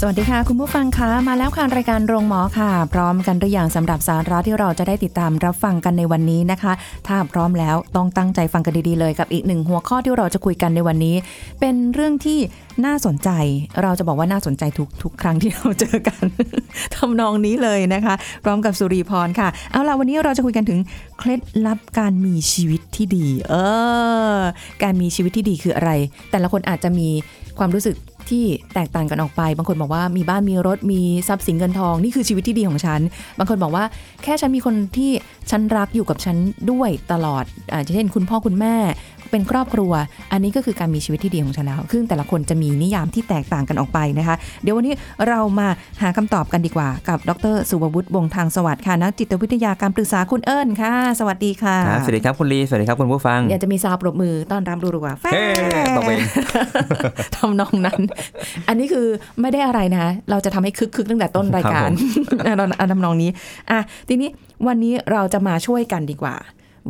สวัสดีค่ะ คุณผู้ฟังคะมาแล้วค่ะรายการโรงหมอค่ะ พร้อมกันหรือยังสำหรับสาระที่เราจะได้ติดตามรับฟังกันในวันนี้นะคะ ถ้าพร้อมแล้วต้องตั้งใจฟังกันดีๆเลยกับอีกหนึ่งหัวข้อที่เราจะคุยกันในวันนี้ เป็นเรื่องที่น่าสนใจ เราจะบอกว่าน่าสนใจทุกทุกครั้งที่เราเจอกันทำนองนี้เลยนะคะ พร้อมกับสุรีพรค่ะ เอาล่ะวันนี้เราจะคุยกันถึงเคล็ดลับการมีชีวิตที่ดี เออ การมีชีวิตที่ดีคืออะไร แต่ละคนอาจจะมี ความรู้สึกที่แตกต่างกันออกไป บางคนบอกว่ามีบ้านมีรถมีทรัพย์สินเงินทองนี่คือชีวิตที่ดีของฉัน บางคนบอกว่าแค่ฉันมีคนที่ฉันรักอยู่กับฉันด้วยตลอดอาจจะเช่นคุณพ่อคุณแม่ เป็นครอบครัว อันนี้ก็คือการมีชีวิตที่ดีของฉันแล้วซึ่งแต่ละคนจะมีนิยามที่แตกต่างกันออกไปนะคะ เดี๋ยววันนี้เรามาหาคำตอบกันดีกว่ากับ ดร สุวัวุฒิวงศ์ทางสวัสดิ์ค่ะนักจิตวิทยาการปรึกษาคุณเอิญค่ะ สวัสดีค่ะครับสวัสดีครับคุณลีสวัสดีครับคุณผู้ฟังอยากจะมีซาวปรบมือต้อนรับรัวๆแฟเฮ้ตบเองทำนองนั้น อันนี้คือไม่ได้อะไรนะเราจะทำให้คึกๆตั้งแต่ต้นรายการอันทำนองนี้อะทีนี้วันนี้เราจะมาช่วยกันดีกว่า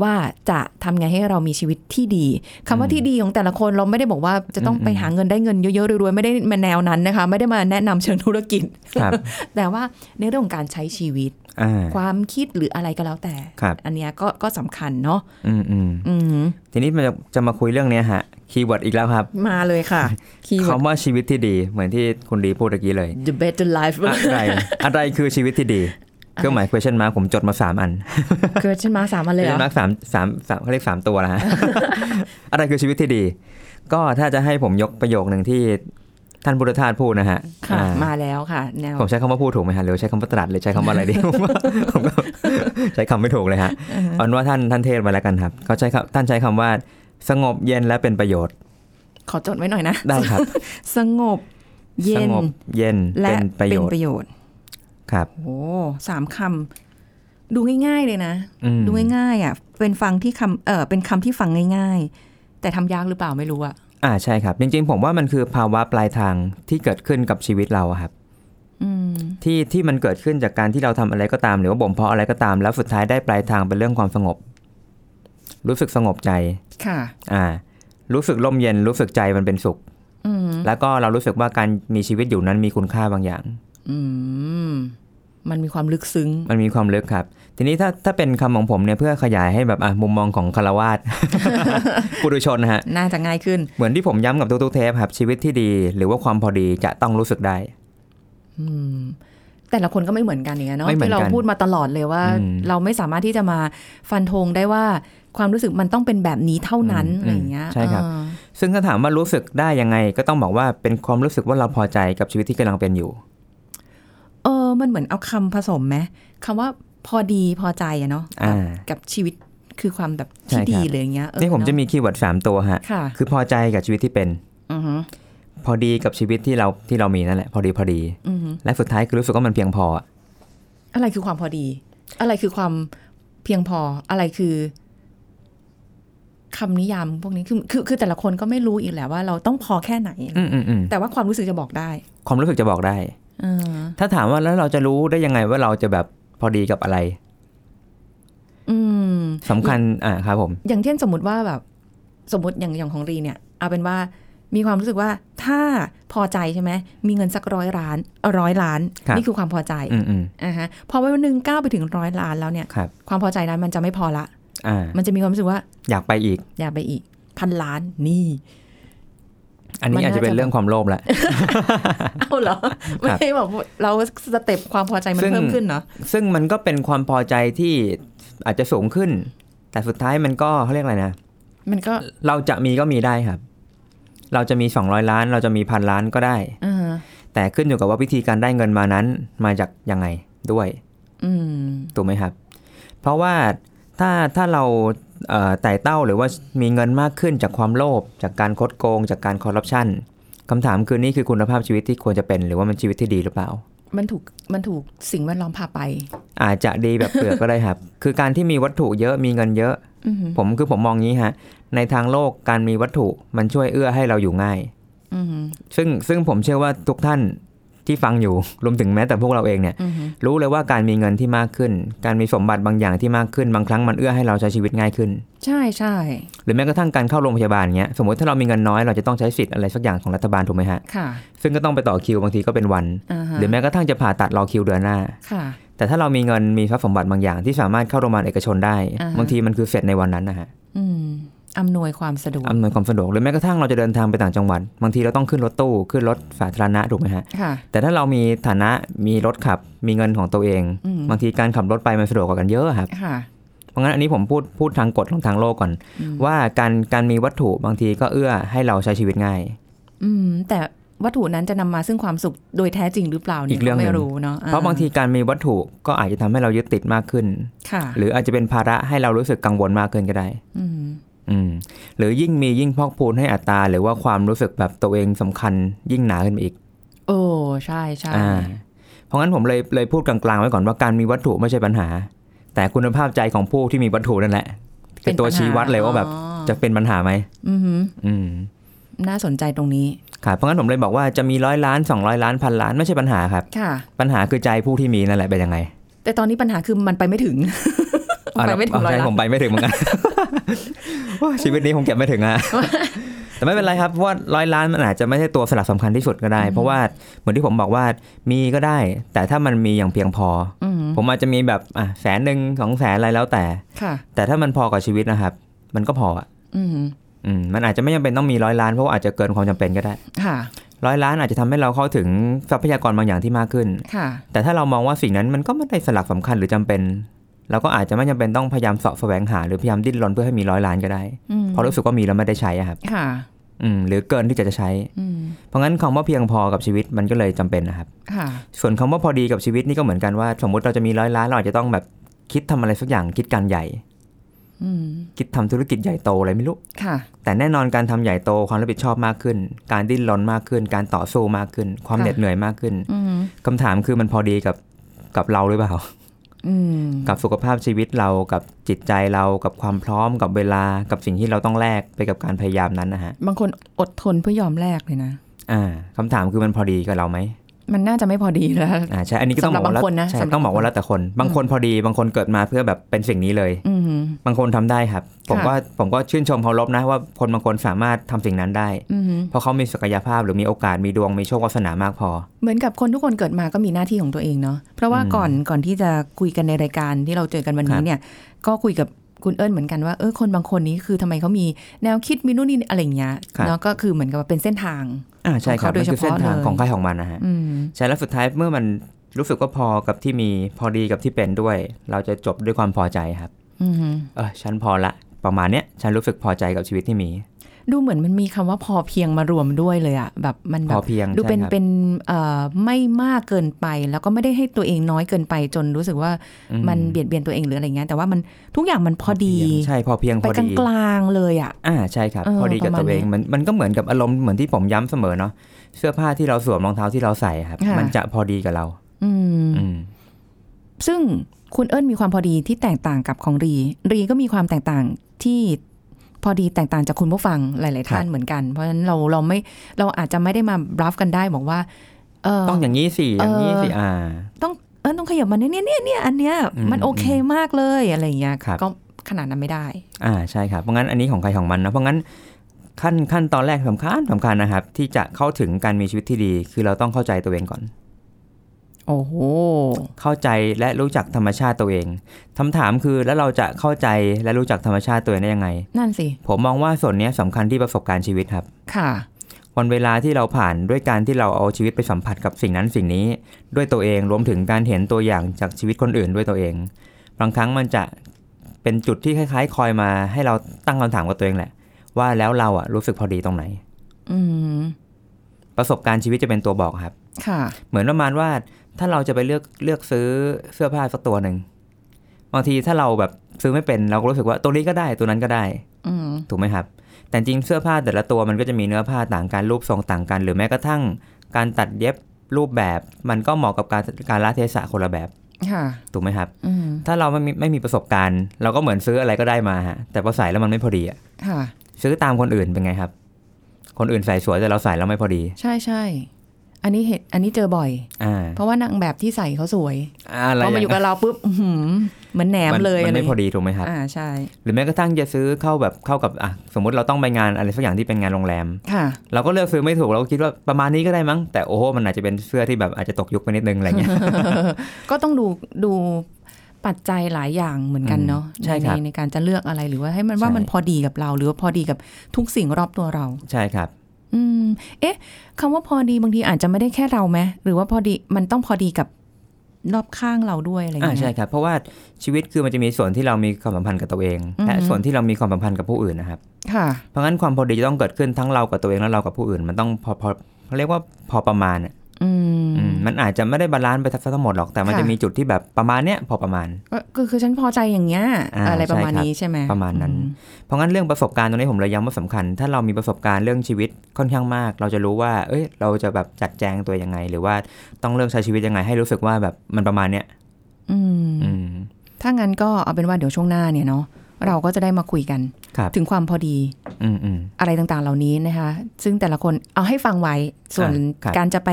ว่าจะทำไงให้เรามีชีวิตที่ดีคำว่าที่ดีของแต่ละคนเราไม่ได้บอกว่าจะต้องไปหาเงินได้เงินเยอะๆรวยๆไม่ได้มาแนวนั้นนะคะ ไม่ได้มาแนะนำเชิงธุรกิจครับแต่ว่าในเรื่องของการใช้ชีวิตอ่าความคิดหรืออะไรก็แล้วแต่ครับอันเนี้ยก็ก็สำคัญเนาะอืมอืมอืมทีนี้มันจะจะมาคุยเรื่องเนี้ยฮะ keyword อีกแล้วครับ มาเลยค่ะ keyword คำว่าชีวิตที่ดีเหมือนที่คุณลีพูดเมื่อกี้เลย the better life อะไรอะไรคือชีวิตที่ดี เครื่องหมาย question mark ผมจดมาสามอันเกิดฉันมาสามมาเลยเหร question อ mark สามสามสามเขาเรียกสามตัวนะฮะอะไรคือชีวิตที่ดี ก็ถ้าจะให้ผมยกประโยคหนึ่งที่ท่านพุทธทาสพูดนะฮะ ค่ะอ่ามาแล้วค่ะ แนว ผมใช้คำว่าพูดถูกไหมฮะ หรือใช้คำว่าตรัสหรือใช้คำว่าอะไรดีผมก็ผมก็ใช้คำไม่ถูกเลยฮะเอาเป็นว่าท่านท่านเทศมาแล้วกันครับ เขาใช้คำท่านใช้คำว่า สงบเย็นและเป็นประโยชน์ ขอจดไว้หน่อยนะ ได้ครับ สงบ เย็สนงบเย็น และเป็นประโยชน์ประโยชน์ ครับโอ้สามคำดูง่าย ๆ เลยนะอืมดูง่ายๆอะ เป็นฟังที่คำเออเป็นคำที่ฟังง่าย ๆ แต่ทำยากหรือเปล่าไม่รู้อะอ่าใช่ครับ จริง ๆ ผมว่ามันคือภาวะปลายทางที่เกิดขึ้นกับชีวิตเราอะครับอืมที่ที่มันเกิดขึ้นจากการที่เราทำอะไรก็ตาม หรือว่าบ่มเพาะอะไรก็ตาม แล้วสุดท้ายได้ปลายทางเป็นเรื่องความสงบ รู้สึกสงบใจ ค่ะ อ่า รู้สึกร่มเย็นรู้สึกใจมันเป็นสุขอืมแล้วก็เรารู้สึกว่าการมีชีวิตอยู่นั้นมีคุณค่าบางอย่าง อืมมันมีความลึกซึ้ง มันมีความลึกครับ ทีนี้ถ้าถ้าเป็นคำของผมเนี่ยเพื่อขยายให้แบบอะมุมมองของคารวาสปุถุชนนะฮะ น่าจะง่ายขึ้น เหมือนที่ผมย้ำกับทุกๆเทปครับ ชีวิตที่ดี หรือว่าความพอดีจะต้องรู้สึกได้ อืม แต่ละคนก็ไม่เหมือนกันอย่างเงี้ยเนาะไม่เหมือนที่กันเราพูดมาตลอดเลยว่าอืมเราไม่สามารถที่จะมาฟันธงได้ว่าความรู้สึกมันต้องเป็นแบบนี้เท่านั้นอืมอะไรอย่างเงี้ยใช่ครับเออซึ่งถ้าถามว่ารู้สึกได้ยังไง ก็ต้องบอกว่าเป็นความรู้สึกว่าเราพอใจกับชีวิตที่กำลังเป็นอยู่ เออ มันเหมือนเอาคำผสมไหมคำว่าพอดีพอใจอะเนาะอ่ากับชีวิตคือความแบบใช่ที่ครับดีเลยอย่างเงี้ยเออนี่ผมจะเนมีคีย์เวิร์ดสามตัวฮะค่ะคือพอใจกับชีวิตที่เป็นอือฮึพอดีกับชีวิตที่เราที่เรามีนั่นแหละพอดีพอดีอือฮึและสุดท้ายคือรู้สึกว่ามันเพียงพออะอะไรคือความพอดี อะไรคือความเพียงพออะไรคือคำนิยามพวกนี้คือคือคือแต่ละคนก็ไม่รู้อีกแหละว่าเราต้องพอแค่ไหนอืมอืมอืมแต่ว่าความรู้สึกจะบอกได้ ความรู้สึกจะบอกได้เออ ถ้าถามว่าแล้วเราจะรู้ได้ยังไงว่าเราจะแบบพอดีกับอะไรอืมสำคัญอ่าครับผม อย่างเช่นสมมติว่าแบบ สมมติอย่างอย่างของรีเนี่ย เอาเป็นว่ามีความรู้สึกว่าถ้าพอใจใช่ไหมมีเงินสักร้อยล้านร้อยล้าน นี่คือความพอใจอืมอืมอ่าฮะพอวันหนึ่งก้าวไปถึงร้อยล้านแล้วเนี่ยครับความพอใจนั้นมันจะไม่พอละอ่ามันจะมีความรู้สึกว่า อยากไปอีก อยากไปอีก พันล้านนี่ อันนี้มันอาจน่าจะเป็นจะเรื่องความโลภแหละเอาเหรอ ไม่ได้บอกว่าเราสเต็ปความพอใจมันซึ่งเพิ่มขึ้นเนาะซึ่งมันก็เป็นความพอใจที่อาจจะสูงขึ้น แต่สุดท้ายมันก็เขาเรียกอะไรนะ มันก็เราจะมีก็มีได้ครับ เราจะมี200ล้าน เราจะมีพันล้านก็ได้อ่าแต่ขึ้นอยู่กับว่าวิธีการได้เงินมานั้นมาจากยังไงด้วย อืมถูกไหมครับ เพราะว่าถ้าถ้าเราเอ่อ ไต่เต้าหรือว่ามีเงินมากขึ้นจากความโลภจากการคดโกง จากการคอร์รัปชันคำถามคือนี่คือคุณภาพชีวิตที่ควรจะเป็น หรือว่ามันชีวิตที่ดีหรือเปล่า มันถูกมันถูกสิ่งแวดล้อมพาไป อาจจะดีแบบเปลือกก็ได้ครับ คือการที่มีวัตถุเยอะมีเงินเยอะอือหือผมคือผมมองงี้ฮะ ในทางโลกการมีวัตถุมันช่วยเอื้อให้เราอยู่ง่ายอือหือซึ่งซึ่งผมเชื่อว่าทุกท่าน ที่ฟังอยู่รวมถึงแม้แต่พวกเราเองเนี่ยอือหือรู้เลยว่าการมีเงินที่มากขึ้น การมีสมบัติบางอย่างที่มากขึ้นบางครั้งมันเอื้อให้เราใช้ชีวิตง่ายขึ้น ใช่ใช่หรือแม้กระทั่งการเข้าโรงพยาบาลเงี้ยสมมติถ้าเรามีเงินน้อยเราจะต้องใช้สิทธิ์อะไรสักอย่างของรัฐบาลถูกไหมฮะค่ะซึ่งก็ต้องไปต่อคิวบางทีก็เป็นวันอ่าฮะหรือแม้กระทั่งจะผ่าตัดรอคิวเดือนหน้าค่ะแต่ถ้าเรามีเงินมีทรัพย์สมบัติบางอย่างที่สามารถเข้าโรงพยาบาลเอกชนได้อ่าฮะบางทีมันคือเสร็จในวันนั้นนะฮะ อืมอำนวยความสะดวกอำนวยความสะดวกหรือแม้กระทั่งเราจะเดินทางไปต่างจังหวัด บางทีเราต้องขึ้นรถตู้ขึ้นรถสาธารณะถูกไหมฮะค่ะแต่ถ้าเรามีฐานะมีรถขับมีเงินของตัวเองอืมบางทีการขับรถไปมันสะดวกกว่ากันเยอะครับค่ะเพราะงั้นอันนี้ผมพูดพูดทางกฎของทางโลกก่อนอืมว่าการการมีวัตถุบางทีก็เอื้อให้เราใช้ชีวิตง่าย อืมแต่วัตถุนั้นจะนำมาซึ่งความสุขโดยแท้จริงหรือเปล่าเนี่ยอีกเรื่องหนึ่ไม่งรู้เนาะเพราะบางทีการมีวัตถุก็อาจจะทำให้เรายึดติดมากขึ้นค่ะหรืออาจจะเป็นภาระให้เรารู้สึกกังวลมากขึ้นก็ได้ อืมอืมหรือยิ่งมียิ่งพอกพูนให้อัตราหรือว่าความรู้สึกแบบตัวเองสำคัญยิ่งหนาขึ้นไปอีก โอ้ใช่ใช่อ่าเพราะงั้นผมเลยเลยพูดกลางๆไว้ก่อนว่าการมีวัตถุไม่ใช่ปัญหา แต่คุณภาพใจของผู้ที่มีวัตถุนั่นแหละเป็นตัวชี้วัดเลยว่าแบบอ๋อจะเป็นปัญหาไหมอือหืออืมน่าสนใจตรงนี้ครับเพราะงั้นผมเลยบอกว่าจะมีร้อยล้านสองร้อยล้านพันล้านไม่ใช่ปัญหาครับ ค่ะ ปัญหาคือใจผู้ที่มีนั่นแหละเป็นยังไง แต่ตอนนี้ปัญหาคือมันไปไม่ถึง ไปไม่ถึงเาร้อยใช่ล้านผมไปไม่ถึงเหมือนกันโอ้ยชีวิตนี้ผมเก็บไม่ถึงอะแต่ไม่เป็นไรครับเพราะว่าร้อยล้านมันอาจจะไม่ใช่ตัวสลักสำคัญที่สุดก็ได้ เพราะว่าเหมือนที่ผมบอกว่ามีก็ได้ แต่ถ้ามันมีอย่างเพียงพออืมผมอาจจะมีแบบอะแสนหนึ่งสองแสนอะไรแล้วแต่ค่ะแต่ถ้ามันพอกับชีวิตนะครับ มันก็พออะอืมอืมมันอาจจะไม่จำเป็นต้องมีร้อยล้านเพราะว่าอาจจะเกินความจำเป็นก็ได้ค่ะร้อยล้านอาจจะทำให้เราเข้าถึงทรัพยากรบางอย่างที่มากขึ้นค่ะแต่ถ้าเรามองว่าสิ่งนั้นมันก็ไม่ได้สลักสำคัญหรือจำเป็น เราก็อาจจะไม่จำเป็นต้องพยายามเสาะแสวงหา หรือพยายามดิ้นรนเพื่อให้มีร้อยล้านก็ได้อืมเพราะรู้สึกว่ามีแล้วไม่ได้ใช้อะครับค่ะอืมหรือเกินที่จะจะใช้อืมเพราะงั้นคำว่าเพียงพอกับชีวิตมันก็เลยจำเป็นนะครับค่ะส่วนคำว่าพอดีกับชีวิตนี่ก็เหมือนกันว่า สมมุติเราจะมีร้อยล้านเราอาจจะต้องแบบคิดทำอะไรสักอย่างคิดการใหญ่อืมคิดทำธุรกิจใหญ่โตอะไรไม่รู้ค่ะแต่แน่นอนการทำใหญ่โตความรับผิดชอบมากขึ้น การดิ้นรนมากขึ้น การต่อสู้มากขึ้น ความค่ะเหน็ดเหนื่อยมากขึ้นอืมคำถามคือมันพอดีกับกับเราหรือเปล่าอืม กับสุขภาพชีวิตเรากับจิตใจเรากับความพร้อมกับเวลากับสิ่งที่เราต้องแลกไปกับการพยายามนั้นนะฮะ บางคนอดทนเพื่อยอมแลกเลยนะ อ่าคำถามคือมันพอดีกับเราไหม มันน่าจะไม่พอดีแล้วอ่าใช่ อันนี้ก็ต้องสำหรับอกว่าบบางคนนะใช่สำหรับต้องบอกว่าแล้วแต่คน บางคนพอดี บางคนเกิดมาเพื่อแบบเป็นสิ่งนี้เลยอืมบางคนทำได้ครับ ผมค่ะก็ผมก็ชื่นชมเคารพนะว่าคนบางคนสามารถทำสิ่งนั้นได้อืมเพราะเขามีศักยภาพหรือมีโอกาสมีดวงมีโชควาสนามากพอ เหมือนกับคนทุกคนเกิดมาก็มีหน้าที่ของตัวเองเนาะ เพราะว่าอืมก่อนก่อนที่จะคุยกันในรายการที่เราเจอกันวันครันี้บเนี่ย ก็คุยกับคุณเอิญเหมือนกันว่าเออคนบางคนนี้คือทำไมเขามีแนวคิดมีนู่นนี่อะไรอย่างเงี้ยเนาะก็คือเหมือนกับว่าเป็นเส้นทาง อ่าใช่ครับของเขาโดมัยนคือเส้นทางเฉพาะเลยของใครของมันนะฮะอืมใช่แล้วสุดท้ายเมื่อมันรู้สึกว่าพอกับที่มีพอดีกับที่เป็นด้วย เราจะจบด้วยความพอใจครับอืมเออฉันพอละประมาณเนี้ยฉันรู้สึกพอใจกับชีวิตที่มี ดูเหมือนมันมีคำว่าพอเพียงมารวมด้วยเลยอะแบบมันพแบอบเพียงดูเป็นใช่ครับเป็นเอ่อไม่มากเกินไป แล้วก็ไม่ได้ให้ตัวเองน้อยเกินไปจนรู้สึกว่าอืมันเบียดเบียนตัวเองหรืออะไรเงี้ยแต่ว่ามันทุกอย่างมันพอดี ใช่พอเพียงไปพอกลางดีกลางๆเลยอะอ่าใช่ครับเออพอดีกับประมาณตัวเองนี้มันมันก็เหมือนกับอารมณ์เหมือนที่ผมย้ำเสมอเนาะเสื้อผ้าที่เราสวมรองเท้าที่เราใส่ครับค่ะมันจะพอดีกับเราอืมอืมซึ่งคุณเอิญมีความพอดีที่แตกต่างกับของรี รีก็มีความแตกต่างที่ พอดีแตกต่างจากคุณผู้ฟังหลาย ๆ ท่านเหมือนกัน เพราะฉะนั้นเราเราไม่เราอาจจะไม่ได้มารับกันได้บอกว่าเออต้องอย่างนี้สิอย่างนี้สิเอออ่อ่า ต้องเออต้องขยับมาเนี่ยเนี่ยเนี่ยอันเนี้ยอืมมันโอเคมากเลยอะไรอย่างเงี้ยครับก็ขนาดนั้นไม่ได้ อ่าใช่ครับเพราะงั้นอันนี้ของใครของมันนะเพราะงั้นขั้นขั้นตอนแรกสำคัญสำคัญนะครับ ที่จะเข้าถึงการมีชีวิตที่ดี คือเราต้องเข้าใจตัวเองก่อน โอ้โห เข้าใจและรู้จักธรรมชาติตัวเองคำถามคือแล้วเราจะเข้าใจและรู้จักธรรมชาติตัวเองได้ยังไง นั่นสิ ผมมองว่าส่วนเนี้ยสำคัญที่ประสบการณ์ชีวิตครับ ค่ะ วันเวลาที่เราผ่านด้วยการที่เราเอาชีวิตไปสัมผัสกับสิ่งนั้นสิ่งนี้ ด้วยตัวเองรวมถึงการเห็นตัวอย่างจากชีวิตคนอื่นด้วยตัวเอง บางครั้งมันจะเป็นจุดที่คล้าย ๆ คอยมาให้เราตั้งคำถามกับตัวเองแหละ ว่าแล้วเราอะรู้สึกพอดีตรงไหน อืมประสบการณ์ชีวิตจะเป็นตัวบอกครับ ค่ะ เหมือนประมาณว่า ถ้าเราจะไปเลือกเลือกซื้อเสื้อผ้าสักตัวหนึ่งบางทีถ้าเราแบบซื้อไม่เป็นเราก็รู้สึกว่าตัวนี้ก็ได้ตัวนั้นก็ได้ อืมถูกไหมครับ แต่จริงเสื้อผ้าแต่ละตัวมันก็จะมีเนื้อผ้าต่างกันรูปทรงต่างกัน หรือแม้กระทั่งการตัดเย็บรูปแบบ มันก็เหมาะกับการการละเทศะคนละแบบค่ะถูกไหมครับอืมถ้าเราไม่มีไม่มีประสบการณ์ เราก็เหมือนซื้ออะไรก็ได้มาฮะแต่พอใส่แล้วมันไม่พอดีอะค่ะซื้อตามคนอื่นเป็นไงครับ คนอื่นใส่สวยแต่เราใส่แล้วไม่พอดี ใช่ใช่ อันนี้เห็นอันนี้เจอบ่อยอ่าเพราะว่านางแบบที่ใส่เขาสวยอะไรพอมาอยู่กับเราปุ๊บอื้อหือเหมือนแหนมมันเลยมันไม่ะรพอดีถูกไหมครับอ่าใช่ หรือแม้กระทั่งจะซื้อเข้าแบบเข้ากับอะสมมุติเราต้องไปงานอะไรสักอย่างที่เป็นงานโรงแรมค่ะ เราก็เลือกซื้อไม่ถูกเราก็คิดว่าประมาณนี้ก็ได้มั้ง แต่โอ้โหมันอาจจะเป็นเสื้อที่แบบอาจจะตกยุคไปนิดนึงอะไรเงี้ยก็ต้องดูดูปัจจัยหลายอย่างเหมือนกันเนาะอืมใช่ครับในการจะเลือกอะไรหรือว่าให้มันว่าใช่มันพอดีกับเรา หรือว่าพอดีกับทุกสิ่งรอบตัวเรา ใช่ครับ อืม เอ๊ะคำว่าพอดีบางทีอาจจะไม่ได้แค่เราไหมหรือว่าพอดีมันต้องพอดีกับรอบข้างเราด้วยอะไรอย่างอ่าเงี้ยใช่ครับเพราะว่าชีวิตคือมันจะมีส่วนที่เรามีความสัมพันธ์กับตัวเองอือฮึและส่วนที่เรามีความสัมพันธ์กับผู้อื่นนะครับ ค่ะ เพราะงั้นความพอดีจะต้องเกิดขึ้นทั้งเรากับตัวเองและเรากับผู้อื่น มันต้องพอพอเขาเรียกว่าพอประมาณอะอื มอืมมันอาจจะไม่ได้บาลานซ์ไปทั้งหมดหรอกแต่มันค่ะจะมีจุดที่แบบประมาณเนี้ยพอประมาณก็คือคือฉันพอใจอย่างเงี้ยอ่าอะไรประมาณใช่ครับนี้ใช่ไหมประมาณนั้นอืเพราะงั้นเรื่องประสบการณ์ตรงนี้ผมเลยย้ำว่าสำคัญ ถ้าเรามีประสบการณ์เรื่องชีวิตค่อนข้างมาก เราจะรู้ว่า เอ้ย เราจะแบบจัดแจงตัวยังไง หรือว่าต้องเลือกใช้ชีวิตยังไงให้รู้สึกว่าแบบมันประมาณเนี้ยอืมอืมถ้างั้นก็เอาเป็นว่าเดี๋ยวช่วงหน้าเนี่ยเนาะ เราก็จะได้มาคุยกันครับถึงความพอดีอืมอืมอะไรต่างๆ เหล่านี้นะคะ ซึ่งแต่ละคนเอาให้ฟังไว้ ส่วนอ่าครับการจะไป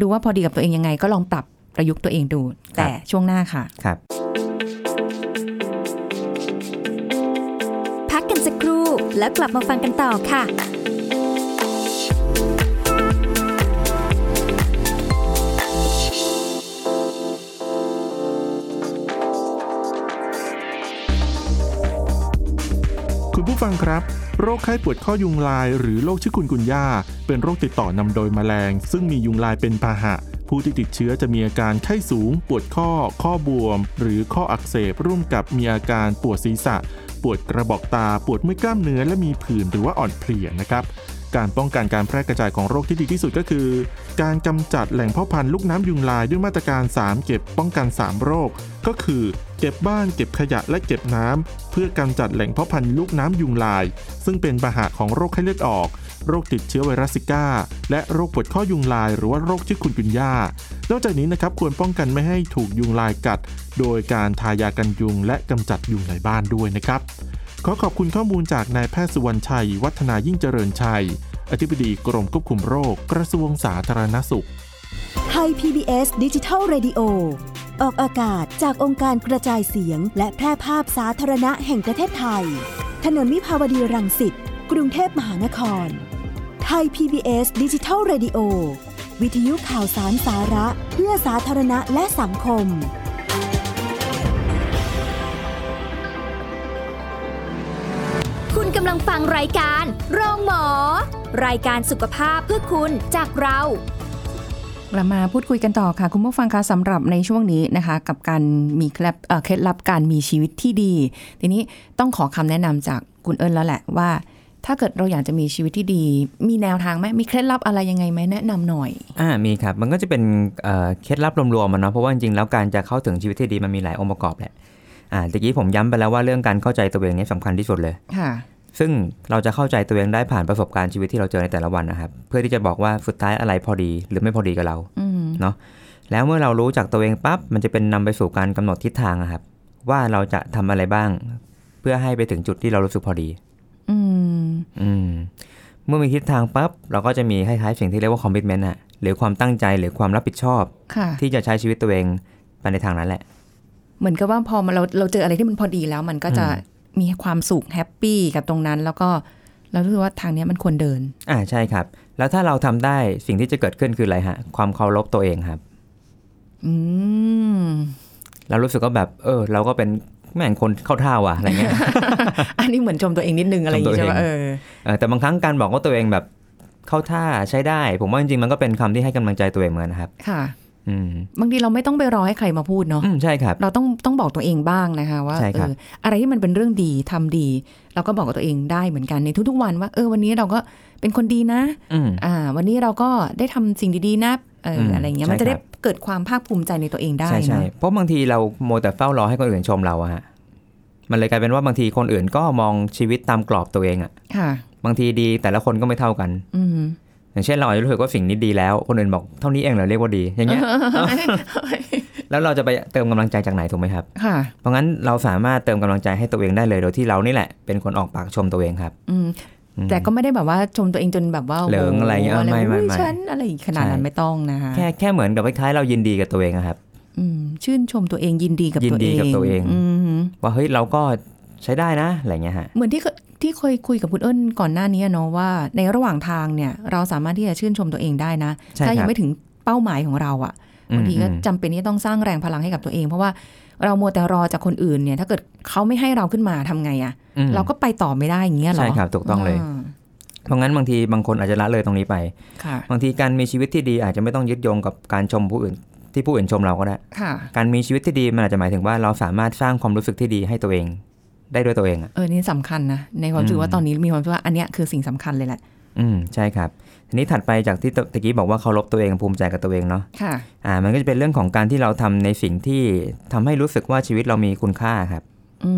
ดูว่าพอดีกับตัวเองยังไง ก็ลองปรับประยุกต์ตัวเองดู แต่ช่วงหน้าค่ะครับพักกันสักครู่แล้วกลับมาฟังกันต่อค่ะ ผู้ฟังครับ โรคไข้ปวดข้อยุงลาย หรือโรคชิคุนกุนย่าเป็นโรคติดต่อนำโดยแมลง ซึ่งมียุงลายเป็นพาหะ ผู้ที่ติดเชื้อจะมีอาการไข้สูง ปวดข้อ ข้อบวม หรือข้ออักเสบร่วมกับมีอาการปวดศีรษะ ปวดกระบอกตา ปวดเมื่อยกล้ามเนื้อและมีผื่นหรือว่าอ่อนเพลียนะครับ การป้องกันการแพร่กระจายของโรคที่ดีที่สุดก็คือ การกำจัดแหล่งเพาะพันธุ์ลูกน้ำยุงลายด้วยมาตรการ 3 เก็บป้องกัน 3 โรค ก็คือ เก็บบ้านเก็บขยะและเก็บน้ำเพื่อกำจัดแหล่งเพาะพันธุ์ลูกน้ำยุงลาย ซึ่งเป็นพาหะของโรคไข้เลือดออก โรคติดเชื้อไวรัสซิก้า และโรคปวดข้อยุงลาย หรือว่าโรคชิคุนกุนยานอกจากนี้นะครับควรป้องกันไม่ให้ถูกยุงลายกัด โดยการทายากันยุงและกำจัดยุงในบ้านด้วยนะครับ ขอขอบคุณข้อมูลจากนายแพทย์สุวรรณชัย วัฒนายิ่งเจริญชัย อธิบดีกรมควบคุมโรค กระทรวงสาธารณสุข ไทย PBS ดิจิทัล Radio ออกอากาศจากองค์การกระจายเสียง และแพร่ภาพสาธารณะแห่งประเทศไทย ถนนมิภาวดีรังสิต กรุงเทพมหานคร ไทย PBS ดิจิทัล Radio วิทยุข่าวสารสาระ เพื่อสาธารณะและสังคม กำลังฟังรายการโรงหมอ รายการสุขภาพเพื่อคุณจากเรากลับมาพูดคุยกันต่อค่ะ คุณผู้ฟังคะสำหรับในช่วงนี้นะคะ กับการมีเคล็ดเอ่อเคล็ดลับการมีชีวิตที่ดี ทีนี้ต้องขอคำแนะนำจากคุณเอิญแล้วแหละว่า ถ้าเกิดเราอยากจะมีชีวิตที่ดี มีแนวทางไหมมีเคล็ดลับอะไรยังไงไหมแนะนำหน่อยอ่ามีครับ มันก็จะเป็นเอ่อเคล็ดลับรวมๆมันเนาะเพราะว่าจริงๆแล้วการจะเข้าถึงชีวิตที่ดีมันมีหลายองค์ประกอบแหละอ่าตะกี้ผมย้ำไปแล้วว่าเรื่องการเข้าใจตัวเองเนี่ยสำคัญที่สุดเลยค่ะ ซึ่งเราจะเข้าใจตัวเองได้ผ่านประสบการณ์ชีวิตที่เราเจอในแต่ละวันนะครับ เพื่อที่จะบอกว่าสุดท้ายอะไรพอดีหรือไม่พอดีกับเราอืมแล้วเมื่อเรารู้จักตัวเองปั๊บมันจะเป็นนำไปสู่การกำหนดทิศทางอะครับ ว่าเราจะทำอะไรบ้าง เพื่อให้ไปถึงจุดที่เรารู้สึกพอดี อืมอืมเมื่อมีทิศทางปั๊บเราก็จะมีคล้ายๆสิ่งที่เรียกว่าคอมมิชเมนต์อะหรือความตั้งใจหรือความรับผิดชอบค่ะที่จะใช้ชีวิตตัวเองไปในทางนั้นแหละ เหมือนกับว่าพอมาเราเราเจออะไรที่มันพอดีแล้วมันก็จะอื มีความสุขแฮปปี้กับตรงนั้น แล้วก็เรารู้สึกว่าทางเนี้ยมันควรเดิน อ่าใช่ครับ แล้วถ้าเราทำได้สิ่งที่จะเกิดขึ้นคืออะไรฮะ ความเคารพตัวเองครับ อืมเรารู้สึกว่าแบบ เออ เราก็เป็นแม่งคนเข้าท่าว่ะอะไรเงี้ย อันนี้เหมือนชมตัวเองนิดนึงอะไรอย่างงี้ชมตัวใช่ไหมเองเออเออแต่บางครั้งการบอกว่าตัวเองแบบเข้าท่าใช้ได้ ผมว่าจริงๆมันก็เป็นคำที่ให้กำลังใจตัวเองเหมือนกันนะครับ ค่ะอืม บางทีเราไม่ต้องไปรอให้ใครมาพูดเนาะอืมใช่ครับ เราต้องต้องบอกตัวเองบ้างนะคะ ว่าใช่เอครับออะไรที่มันเป็นเรื่องดีทำดี เราก็บอกกับตัวเองได้เหมือนกันในทุกๆวันว่า เออวันนี้เราก็เป็นคนดีนะอืมอ่า วันนี้เราก็ได้ทำสิ่งดีๆนะเออมอะไรเงี้ยใช่มันจะได้ครับเกิดความภาคภูมิใจในตัวเองได้ใช่ใช่นะเพราะบางทีเราโมวแต่เฝ้ารอให้คนอื่นชมเราอะฮะมันเลยกลายเป็นว่าบางทีคนอื่นก็มองชีวิตตามกรอบตัวเองอะค่ะบางทีดีแต่ละคนก็ไม่เท่ากัน อืม อย่างเช่นเราอาจจะรู้สึกว่าสิ่งนี้ดีแล้ว คนอื่นบอกเท่านี้เองเหรอเรียกว่าดีอย่างเงี้ยแล้วเราจะไปเติมกำลังใจจากไหนถูกไหมครับค่ะเพราะงั้นเราสามารถเติมกำลังใจให้ตัวเองได้เลยโดยที่เรานี่แหละเป็นคนออกปากชมตัวเองครับ อืมอืมแต่ก็ไม่ได้แบบว่าชมตัวเองจนแบบว่าเหลิงอะไรเงี้ยโโหไม่ไม่อุ๊ยไม่ฉันอะไรขนาดนั้นใช่ไม่ต้องนะคะแค่แค่เหมือนกับคล้ายๆเรายินดีกับตัวเองอะครับอืมชื่นชมตัวเองยินดีกับยินตัวดีเองกับตัวเองมว่าเฮ้ยเราก็ ใช้ได้นะอะไรเงี้ยฮะเหมือนที่เคยที่เคยคุยกับคุณเอิญก่อนหน้านี้เนาะว่าในระหว่างทางเนี่ยเราสามารถที่จะชื่นชมตัวเองได้นะใช่ถ้ายัครับไม่ถึงเป้าหมายของเราอะอืมบางทีก็อืมจำเป็นที่จะต้องสร้างแรงพลังให้กับตัวเอง เพราะว่าเรามัวแต่รอจากคนอื่นเนี่ย ถ้าเกิดเขาไม่ให้เราขึ้นมาทำไงอะอืมเราก็ไปต่อไม่ได้อย่างเงี้ยเหรอใช่ครับถูกต้องเลยาเพราะงั้นบางทีบางคนอาจจะละเลยตรงนี้ไปค่ะบางทีการมีชีวิตที่ดีอาจจะไม่ต้องยึดโยงกับการชมผู้อื่นที่ผู้อื่นชมเราก็ได้ค่ะการมีชีวิตที่ดีมันอาจจะหมายถึงว่าเราสามารถสร้างความรู้สึกที่ดีให้ตัวเอง ได้ด้วยตัวเองอะเออนี่สำคัญนะ ในความรู้สึกอืมว่าตอนนี้มีความรู้สึกว่าอันเนี้ยคือสิ่งสำคัญเลยแหละ อืมใช่ครับ ทีนี้ถัดไปจากที่ตะกี้บอกว่าเคารพตัวเองภูมิใจกับตัวเองเนาะค่ะอ่า มันก็จะเป็นเรื่องของการที่เราทำในสิ่งที่ทำให้รู้สึกว่าชีวิตเรามีคุณค่าครับอื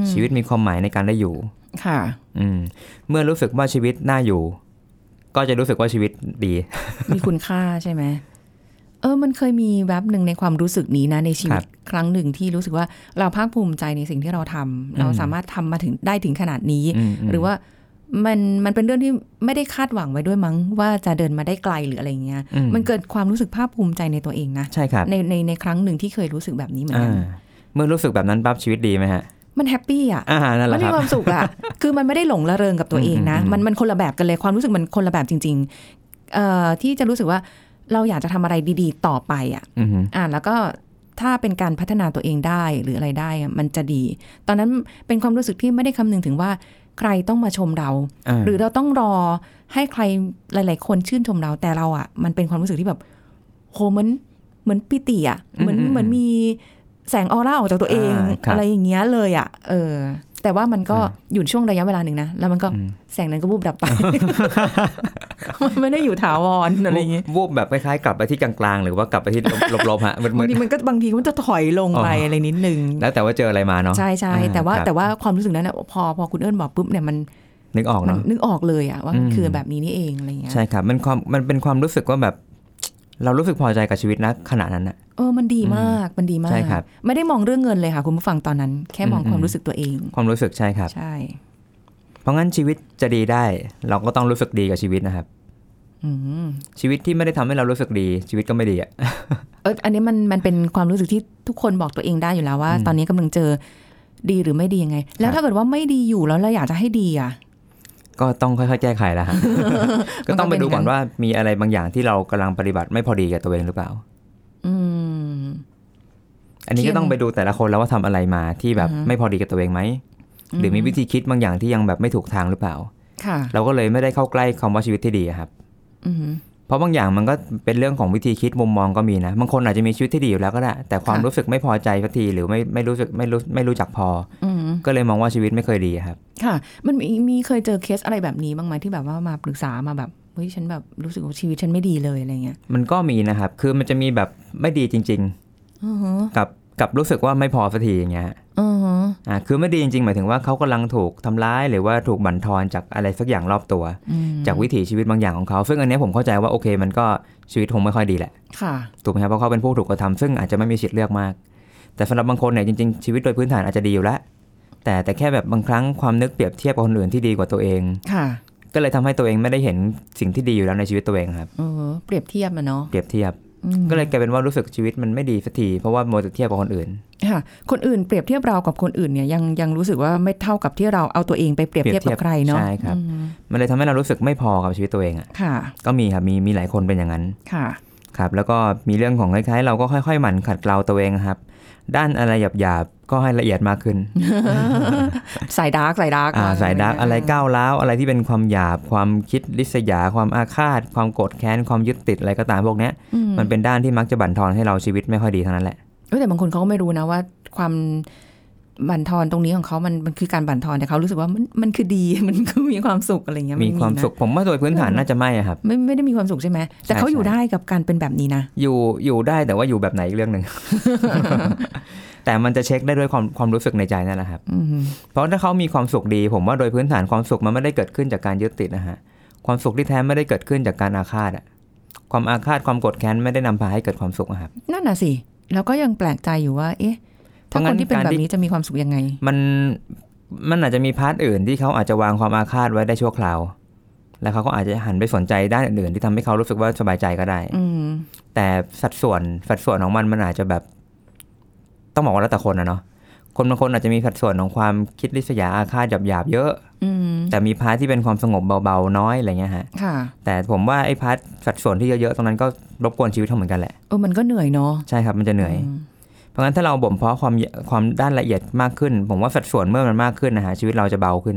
มชีวิตมีความหมายในการได้อยู่ ค่ะ อืม เมื่อรู้สึกว่าชีวิตน่าอยู่ ก็จะรู้สึกว่าชีวิตดี มีคุณค่าใช่ไหม เออมันเคยมีแวบหนึ่งในความรู้สึกนี้นะ ในชีวิครัตบครั้งหนึ่งที่รู้สึกว่าเราภาคภูมิใจในสิ่งที่เราทำเราสามารถทำมาถึงได้ถึงขนาดนี้อืมมหรือว่ามันมันเป็นเรื่องที่ไม่ได้คาดหวังไว้ด้วยมั้ง ว่าจะเดินมาได้ไกลหรืออะไรเงี้ยอืม มันเกิดความรู้สึกภาคภูมิใจในตัวเองนะใช่ครับในในในครั้งหนึ่งที่เคยรู้สึกแบบนี้เหมือนอ่ากันเมื่อรู้สึกแบบนั้นปั๊บชีวิตดีไหมฮะมัน happy อะ่านั่นแหมัละนคมีรับความสุขอะคือมันไม่ได้หลงระเริงกับตัวเองนะอืมอืมมันมันคนละแบบกันเลยความรู้สึกมันคนละแบบจริง ๆ เอ่อที่จะรู้สึกว่า เราอยากจะทำอะไรดีๆ ต่อไปอะอือฮึอ่าแล้วก็ถ้าเป็นการพัฒนาตัวเองได้หรืออะไรได้อะมันจะดี ตอนนั้นเป็นความรู้สึกที่ไม่ได้คำนึงถึงว่าใครต้องมาชมเราาหรือเราต้องรอให้ใครหลาย ๆ คนชื่นชมเราแต่เราอะ มันเป็นความรู้สึกที่แบบโหเหมือนเหมือนปิติอะเหมือนอืมอืมเหมือนมีแสงออร่าออกจากตัวเองอ่าครับอะไรอย่างเงี้ยเลยอะ เออ แต่ว่ามันก็อ่าอยู่ช่วงระยะเวลาหนึ่งนะ แล้วมันก็อืมแสงนั้นก็วูบดับไป มันไม่ได้อยู่ถาวรอะไรอย่างเงี้ยวูบแบบคล้ายๆกลับไปที่กลางๆ หรือว่ากลับไปที่ลบๆฮะมันบางทีมันก็บางทีมันจะถอยลงไปอ๋อออะไรนิดนึง แล้วแต่ว่าเจออะไรมาเนาะใช่ใช่อ่แต่ว่าครับแต่ว่าความรู้สึกนั้นนะพอพอคุณเอิญบอกปุ๊บเนี่ยมันนึกออกมันเนาะนึกออกเลยอะว่ามันอืมคือแบบนี้นี่เองอะไรเงี้ยใช่ครับมันความมันเป็นความรู้สึกว่าแบบ เรารู้สึกพอใจกับชีวิตนะขณะนั้นอะ เออมันดีมากมันดีมากใช่ครับไม่ได้มองเรื่องเงินเลยค่ะ คุณผู้ฟังตอนนั้น แค่มองอืมความรู้สึกตัวเอง ความรู้สึกใช่ครับ ใช่ เพราะงั้นชีวิตจะดีได้ เราก็ต้องรู้สึกดีกับชีวิตนะครับอืมชีวิตที่ไม่ได้ทำให้เรารู้สึกดี ชีวิตก็ไม่ดีอะเอออันนี้มันมันเป็นความรู้สึกที่ทุกคนบอกตัวเองได้อยู่แล้วว่าอืมตอนนี้กำลังเจอดีหรือไม่ดียังไง แล้วครับถ้าเกิดว่าไม่ดีอยู่แล้วเราอยากจะให้ดีอะก็ต้องค่อยๆแก้ไขแล้วฮะก็ต้องไปดูก่อนว่ามีอะไรบางอย่างที่เรากำลังปฏิบัติไม่พอดีกับตัวเองหรือเปล่า อืม อันนี้เช่ก็นต้องไปดูแต่ละคนแล้วว่าทำอะไรมาที่แบบอือฮึไม่พอดีกับตัวเองไหมหรือมีวิธีคิดบางอย่างที่ยังแบบไม่ถูกทางหรือเปล่า ค่ะ เราก็เลยไม่ได้เข้าใกล้คำว่าชีวิตที่ดีอะครับอืมเพราะบางอย่างมันก็เป็นเรื่องของวิธีคิดมุมมองก็มีนะบางคนอาจจะมีชีวิตที่ดีอยู่แล้วก็ได้ แต่ความค่ะรู้สึกไม่พอใจสักทีหรือไม่ไม่รู้สึกไม่รู้ไม่รู้จักพออืมก็เลยมองว่าชีวิตไม่เคยดีอะครับ ค่ะ มันมีมีเคยเจอเคสอะไรแบบนี้บ้างไหมที่แบบว่ามาปรึกษามาแบบ เฮ้ยฉันแบบรู้สึกว่าชีวิตฉันไม่ดีเลยอะไรเงี้ยมันก็มีนะครับ คือมันจะมีแบบไม่ดีจริงอือฮะๆกับกับรู้สึกว่าไม่พอสักทีอย่างเงี้ยอือฮะอ่าคือไม่ดีจริงๆ หมายถึงว่าเขากำลังถูกทำร้ายหรือว่าถูกบั่นทอนจากอะไรสักอย่างรอบตัวอืมจากวิถีชีวิตบางอย่างของเขา ซึ่งอันเนี้ยผมเข้าใจว่าโอเค มันก็ชีวิตคงไม่ค่อยดีแหละ ค่ะ ถูกไหมครับ เพราะเขาเป็นผู้ถูกกระทำซึ่งอาจจะไม่มีสิทธิ์เลือกมาก แต่สำหรับบางคนเนี่ยจริงๆ ชีวิตโดยพื้นฐานอาจจะดีอยู่แล้ว แต่แต่แค่แบบบางครั้งความนึกเปรียบเทียบกับคนอื่นที่ดีกว่าตัวเอง ค่ะ ก็เลยทำให้ตัวเองไม่ได้เห็นสิ่งที่ดีอยู่แล้วในชีวิตตัวเองครับเออเปรียบเทียบมาเนาะเปรียบเทียบอืมก็เลยกลายเป็นว่ารู้สึกชีวิตมันไม่ดีสักทีเพราะว่ามัวแต่เทียบกับคนอื่นค่ะคนอื่นเปรียบเทียบเรากับคนอื่นเนี่ยยังยังรู้สึกว่าไม่เท่ากับที่เราเอาตัวเองไปเปรียบเทียบกับใครเนาะใช่ครับอืมมันเลยทำให้เรารู้สึกไม่พอกับชีวิตตัวเองอะค่ะก็มีครับมีมีหลายคนเป็นอย่างนั้นค่ะครับแล้วก็มีเรื่องของคล้ายๆ เราก็ค่อยๆ หมั่นขัดเกลาตัวเองครับ ด้านอะไรหยาบๆก็ให้ละเอียดมากขึ้น สาย dark สาย dark อ่าสายดักอะไรก้าวร้าวอะไรที่เป็นความหยาบ ความคิดลิษยา ความอาฆาต ความโกรธแค้น ความยึดติดอะไรก็ตามพวกเนี้ยอืมมันเป็นด้านที่มักจะบั่นทอนให้เราชีวิตไม่ค่อยดีเท่านั้นแหละเอ้ยแต่บางคนเขาก็ไม่รู้นะว่าความ บั่นทอนตรงนี้ของเขามันมันคือการบั่นทอนแต่เขารู้สึกว่ามันมันคือดีมันคือมีความสุขอะไรเงี้ยมีความนะสุขผมว่าโดยพื้นฐานน่าจะไม่อะครับ ไม่ไม่ได้มีความสุขใช่ไหมแต่ใช่เขาอยู่ใช่ได้กับการเป็นแบบนี้นะอยู่อยู่ได้แต่ว่าอยู่แบบไหนอีกเรื่องหนึ่งแต่มันจะเช็คได้ด้วยความความรู้สึกในใจนั่นแหละครับอืมเพราะถ้าเขามีความสุขดี ผมว่าโดยพื้นฐานความสุขมันไม่ได้เกิดขึ้นจากการยึดติดนะฮะความสุขที่แท้ไม่ได้เกิดขึ้นจากการอาฆาตอะความอาฆาตความโกรธแค้นไม่ได้นำพาให้เกิดความสุขอะครับนั่นน่ะสิแล้วก็ยังแปลกใจอยู่ว่า เอ๊ะ ถ้าเพราะงั้คนนที่เป็นการแบบที่นี้จะมีความสุขยังไง มันมันอาจจะมี part อื่นที่เขาอาจจะวางความอาฆาตไว้ได้ชั่วคราว แล้วเขาก็อาจจะหันไปสนใจด้านอื่นๆที่ทำให้เขารู้สึกว่าสบายใจก็ได้ อืมแต่สัดส่วนสัดส่วนของมันมันอาจจะแบบ ต้องบอกว่าแล้วแต่คนนะเนาะคนบางคนอาจจะมีสัดส่วนของความคิดริษยาอาฆาตหยาบๆเยอะอืมแต่มี part ที่เป็นความสงบเบาๆน้อยอะไรเงี้ยฮะค่ะแต่ผมว่าไอ้พาร์ทสัดส่วนที่เยอะๆตรงนั้นก็รบกวนชีวิตเขาเหมือนกันแหละเออมันก็เหนื่อยเนาะใช่ครับมันจะเหนื่อยม เพราะงั้นถ้าเราบ่มเพาะความความด้านละเอียดมากขึ้น ผมว่าสัดส่วนเมื่อมันมากขึ้นนะฮะชีวิตเราจะเบาขึ้น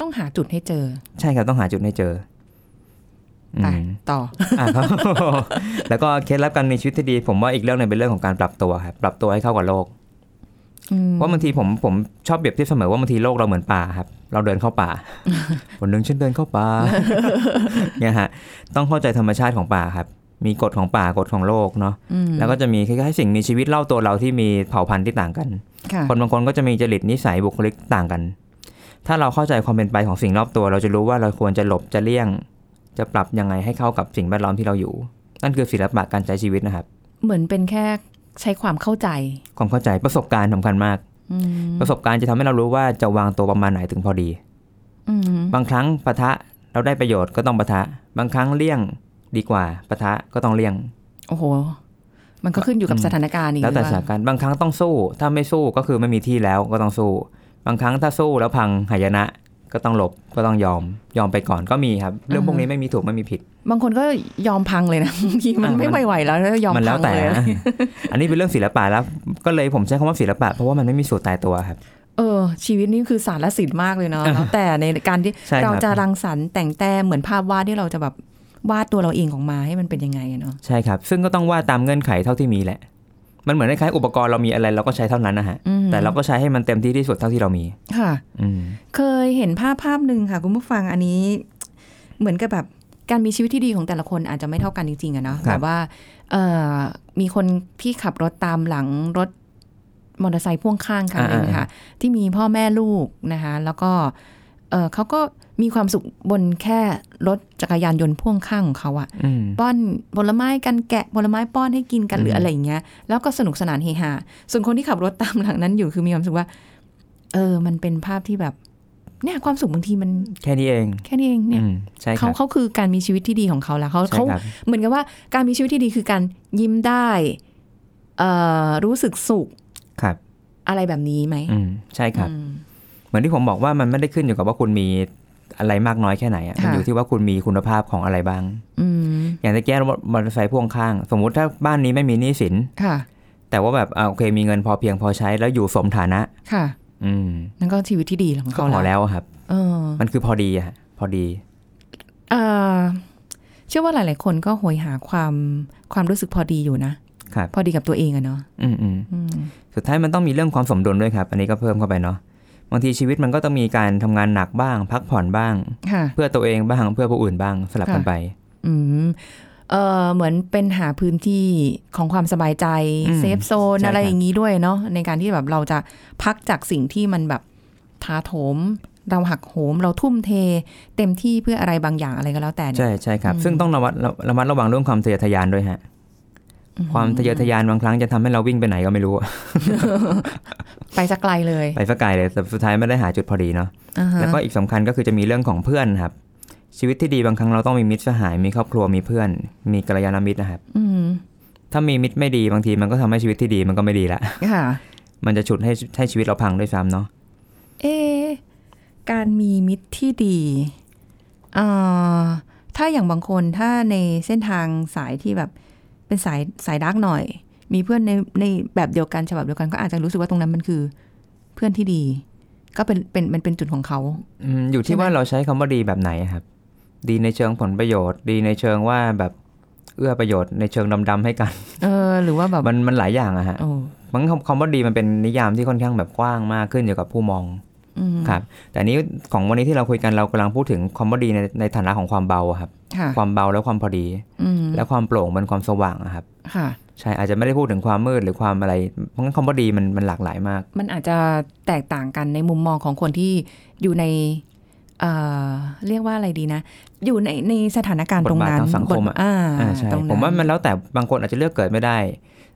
ต้องหาจุดให้เจอ ใช่ครับต้องหาจุดให้เจออืไปมต่ออะครับแล้วก็เคล็ดลับการมีชีวิตที่ดี ผมว่าอีกเรื่องหนึงเป็นเรื่องของการปรับตัวครับปรับตัวให้เข้ากับโลกอืมเพราะบางทีผมผมชอบเปรียบเทียบเสมอว่าบางทีโลกเราเหมือนป่าครับ เราเดินเข้าป่าวันหนึ่งฉันเดินเข้าป่าเนี่ยฮะต้องเข้าใจธรรมชาติของป่าครับ มีกฎของป่ากฎของโลกเนาะอืมแล้วก็จะมีคล้ายๆสิ่งมีชีวิตเล่าตัวเราที่มีเผ่าพันธุ์ที่ต่างกันค่ะคนบางคนก็จะมีจริตนิสัยบุคลิกต่างกัน ถ้าเราเข้าใจความเป็นไปของสิ่งรอบตัว เราจะรู้ว่าเราควรจะหลบจะเลี่ยง จะปรับยังไงให้เข้ากับสิ่งแวดล้อมที่เราอยู่ นั่นคือศิลปะการใช้ชีวิตนะครับ เหมือนเป็นแค่ใช้ความเข้าใจ ความเข้าใจประสบการณ์สำคัญมากอืมประสบการณ์จะทำให้เรารู้ว่าจะวางตัวประมาณไหนถึงพอดีอืมบางครั้งปะทะเราได้ประโยชน์ก็ต้องปะทะ บางครั้งเลี่ยง ดีกว่าปะทะก็ต้องเลี่ยง โอ้โห มันก็ขึ้นอยู่กับอืมสถานการณ์อีกแล้วแต่หรือสเปถานการณ์บางครั้งต้องสู้ ถ้าไม่สู้ก็คือไม่มีที่แล้วก็ต้องสู้ บางครั้งถ้าสู้แล้วพังหายนะก็ต้องหลบก็ต้องยอมยอมไปก่อนก็มีครับ เรื่องพวกนี้ไม่มีถูกไม่มีผิด บางคนก็ยอมพังเลยนะบางทีมันอะไม่มันไหวแล้วแล้วยอมมันแล้พัวงแต่เลยนะอันนี้เป็นเรื่องศิลปะแล้ว ก็เลยผมใช้คำว่าศิลปะเพราะว่ามันไม่มีสูตรตายตัวครับเออชีวิตนี่คือสารสินมากเลยเนาะแล้วแต่ในการที่ใช่ครับเราจะรังสรรค์แต่งแต้มเหมือนภาพวาดที่เราจะแบบ วาดตัวเราเองออกมาให้มันเป็นยังไงอะเนาะใช่ครับ ซึ่งก็ต้องว่าตามเงื่อนไขเท่าที่มีแหละ มันเหมือนคล้ายๆอุปกรณ์เรามีอะไรเราก็ใช้เท่านั้นนะฮะอืมแต่เราก็ใช้ให้มันเต็มที่ที่สุดเท่าที่เรามี ค่ะอืมเคยเห็นภาพภาพหนึ่งค่ะ คุณผู้ฟังอันนี้ เหมือนกับแบบการมีชีวิตที่ดีของแต่ละคนอาจจะไม่เท่ากันจริงๆอะเนาะครับแบบว่าเอ่อมีคนที่ขับรถตามหลังรถมอเตอร์ไซค์พ่วงข้างคันหนึงค่ะ ที่มีพ่อแม่ลูกนะคะ แล้วก็เออเขาก็ มีความสุขบนแค่รถจักรยานยนต์พ่วงข้างของเขาอะอืมป้อนผลไม้กันแกะผลไม้ป้อนให้กินกันอืมหรืออะไรอย่างเงี้ย แล้วก็สนุกสนานเฮฮาส่วนคนที่ขับรถตามหลังนั้นอยู่คือมีความรู้สึกว่า เออ มันเป็นภาพที่แบบเนี่ยความสุขบางทีมันแค่นี้เอง แค่นี้เองเนี่ยอืมใช่คเขารับเขาคือการมีชีวิตที่ดีของเขาแล้วเขาใช่เขาครับเหมือนกับว่าการมีชีวิตที่ดีคือการยิ้มได้เอ่อรู้สึกสุขครับ อะไรแบบนี้ไหมอืมใช่ครับอืมเหมือนที่ผมบอกว่ามันไม่ได้ขึ้นอยู่กับว่าคุณมี อะไรมากน้อยแค่ไหนอะมันค่ะอยู่ที่ว่าคุณมีคุณภาพของอะไรบ้างอืมอย่างตะแก้รถมอเตอร์ไซค์พ่วงข้าง สมมุติถ้าบ้านนี้ไม่มีหนี้สินค่ะ แต่ว่าแบบอ่าโอเคมีเงินพอเพียงพอใช้แล้วอยู่สมฐานะค่ะ อืมนั่นก็ชีวิตที่ดีของก็เขาพอแล้วแล้วอะครับเออมันคือพอดีอะฮะพอดีเอ่อเชื่อว่าหลาย ๆ คนก็โหยหาความความรู้สึกพอดีอยู่นะครับพอดีกับตัวเองอะเนาะอืมอืมอืมสุดท้ายมันต้องมีเรื่องความสมดุลด้วยครับ อันนี้ก็เพิ่มเข้าไปเนาะ บางทีชีวิตมันก็ต้องมีการทำงานหนักบ้าง พักผ่อนบ้างค่ะเพื่อตัวเองบ้างเพื่อผู้อื่นบ้างสลับกันค่ะไป อืมเออเหมือนเป็นหาพื้นที่ของความสบายใจอืมเซฟโซนใช่อะไรครับอย่างนี้ด้วยเนาะในการที่แบบเราจะพักจากสิ่งที่มันแบบท้าโถม เราหักโหม เราทุ่มเท เต็มที่เพื่ออะไรบางอย่างอะไรก็แล้วแต่เนี่ยใช่ใช่ครับอืมซึ่งต้องระมัดระระมัดระวังเรื่องความทะเยอทะยานด้วยฮะ ความทะเยอทะยานบางครั้งจะทำให้เราวิ่งไปไหนก็ไม่รู้อะไปสักไกลเลย ไปสักไกลเลยแต่สุดท้ายไม่ได้หาจุดพอดีเนาะอ่าฮะแล้วก็อีกสำคัญก็คือจะมีเรื่องของเพื่อนครับ ชีวิตที่ดีบางครั้งเราต้องมีมิตรสหาย มีครอบครัวมีเพื่อน มีกัลยาณมิตรนะครับอืมถ้ามีมิตรไม่ดีบางทีมันก็ทำให้ชีวิตที่ดีมันก็ไม่ดีละค่ะมันจะฉุดให้ให้ชีวิตเราพังด้วยซ้ำเนาะเอะการมีมิตรที่ดีเอ่อถ้าอย่างบางคนถ้าในเส้นทางสายที่แบบ เป็นสายสายดาร์กหน่อย มีเพื่อนในในแบบเดียวกันฉบับเดียวกันก็อาจจะรู้สึกว่าตรงนั้นมันคือ เพื่อนที่ดี ก็เป็นเป็นมันเป็นจุดของเขาอืมอยู่ใช่ที่ไหมว่าเราใช้คำว่าดีแบบไหนอะครับ ดีในเชิงผลประโยชน์ ดีในเชิงว่าแบบเอื้อประโยชน์ในเชิงดำๆให้กัน เออ หรือว่าแบบมันมันหลายอย่างอะฮะโอ้บางคำคำว่าดีมันเป็นนิยามที่ค่อนข้างแบบกว้างมากขึ้นอยู่กับผู้มองอืม ครับแต่อันนี้ของวันนี้ที่เราคุยกันเรากำลังพูดถึงคำว่าดีในในฐานะของความเบาอะครับค่ะความเบาและความพอดีอืมและความโปร่งเป็นความสว่างอะครับค่ะใช่อาจจะไม่ได้พูดถึงความมืดหรือความอะไร เพราะงั้นคำว่าดีมันมันหลากหลายมาก มันอาจจะแตกต่างกันในมุมมองของคนที่อยู่ในเอ่อเรียกว่าอะไรดีนะ อยู่ในในสถานการณ์ตรงนั้นบทบาททางสังคมอะบทอ่าอ่าใช่ตรงนั้นผมว่ามันแล้วแต่บางคนอาจจะเลือกเกิดไม่ได้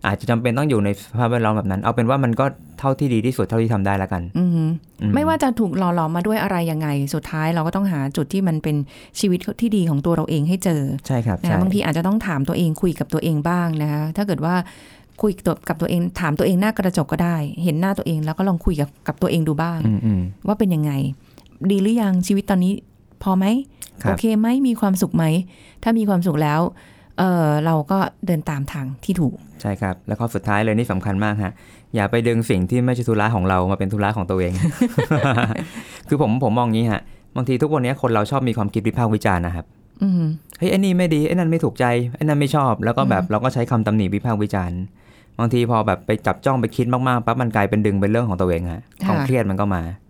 อาจจะจำเป็นต้องอยู่ในสภาพแวดล้อมแบบนั้น เอาเป็นว่ามันก็เท่าที่ดีที่สุดเท่าที่ทำได้แล้วกันอืมอืไม่ว่าจะถูกหล่อหลอมมาด้วยอะไรยังไง สุดท้ายเราก็ต้องหาจุดที่มันเป็นชีวิตที่ดีของตัวเราเองให้เจอใช่ครับนะใช่บางทีอาจจะต้องถามตัวเองคุยกับตัวเองบ้างนะคะถ้าเกิดว่าคุยกับตัวเองถามตัวเองหน้ากระจกก็ได้ เห็นหน้าตัวเองแล้วก็ลองคุยกับกับตัวเองดูบ้างอืมอืมว่าเป็นยังไง ดีหรือยังชีวิตตอนนี้พอไหมครับโอเคไหมมีความสุขไหมถ้ามีความสุขแล้ว เออเราก็เดินตามทางที่ถูก ใช่ครับ แล้วข้อสุดท้ายเลยนี่สำคัญมากฮะอย่าไปดึงสิ่งที่ไม่ใช่ธุระของเรามาเป็นธุระของตัวเอง คือผมผมมองงี้ฮะบางทีทุกวันนี้คนเราชอบมีความคิดวิพากษ์วิจารณ์นะครับอืมเฮ้ยไอ้นี่ไม่ดีไอ้นั่นไม่ถูกใจไอ้นั่นไม่ชอบ แล้วก็แบบเราก็ใช้คำตำหนิวิพากษ์วิจารณ์บางทีพอแบบไปจับจ้องไปคิดมากๆปั๊บมันกลายเป็นดึงเป็นเรื่องของตัวเองฮะความเครียดมันก็มาอืม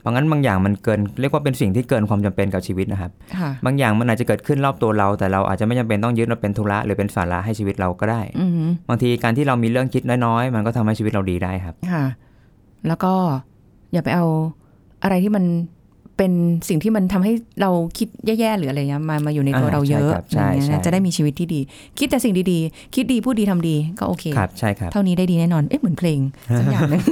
เพราะงั้นบางอย่างมันเกินเรียกว่าเป็นสิ่งที่เกินความจำเป็นกับชีวิตนะครับค่ะบางอย่างมันอาจจะเกิดขึ้นรอบตัวเรา แต่เราอาจจะไม่จำเป็นต้องยึดมาเป็นธุระหรือเป็นสาระให้ชีวิตเราก็ได้อืมบางทีการที่เรามีเรื่องคิดน้อยๆมันก็ทำให้ชีวิตเราดีได้ครับค่ะ แล้วก็อย่าไปเอาอะไรที่มัน เป็นสิ่งที่มันทำให้เราคิดแย่ๆหรืออะไรเงี้ยมามาอยู่ในตัวอ่าเราเยอะใช่ครับใช่อย่างเงี้ยใช่นะจะได้มีชีวิตที่ดี คิดแต่สิ่งดีๆ คิดดีพูดดีทำดีก็โอเคครับใช่ครับเท่านี้ได้ดีแน่นอนเอ๊ะเหมือนเพลงสักอย่างหนึง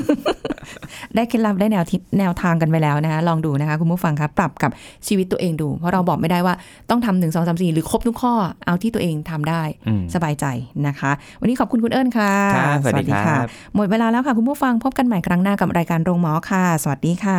ได้เคล็ดลับได้แนวทิศแนวทางกันไปแล้วนะคะลองดูนะคะคุณผู้ฟังครับปรับกับชีวิตตัวเองดู เพราะเราบอกไม่ได้ว่าต้องทำหนึ่งสองสามสี่หรือครบทุกข้อเอาที่ตัวเองทำได้อืมสบายใจนะคะ วันนี้ขอบคุณคุณเอิญค่ะครับสวัสดีครับหมดเวลาแล้วค่ะคุณผู้ฟังพบกันใหม่ครั้งหน้ากับรายการโรงหมอค่ะ สวัสดีค่ะ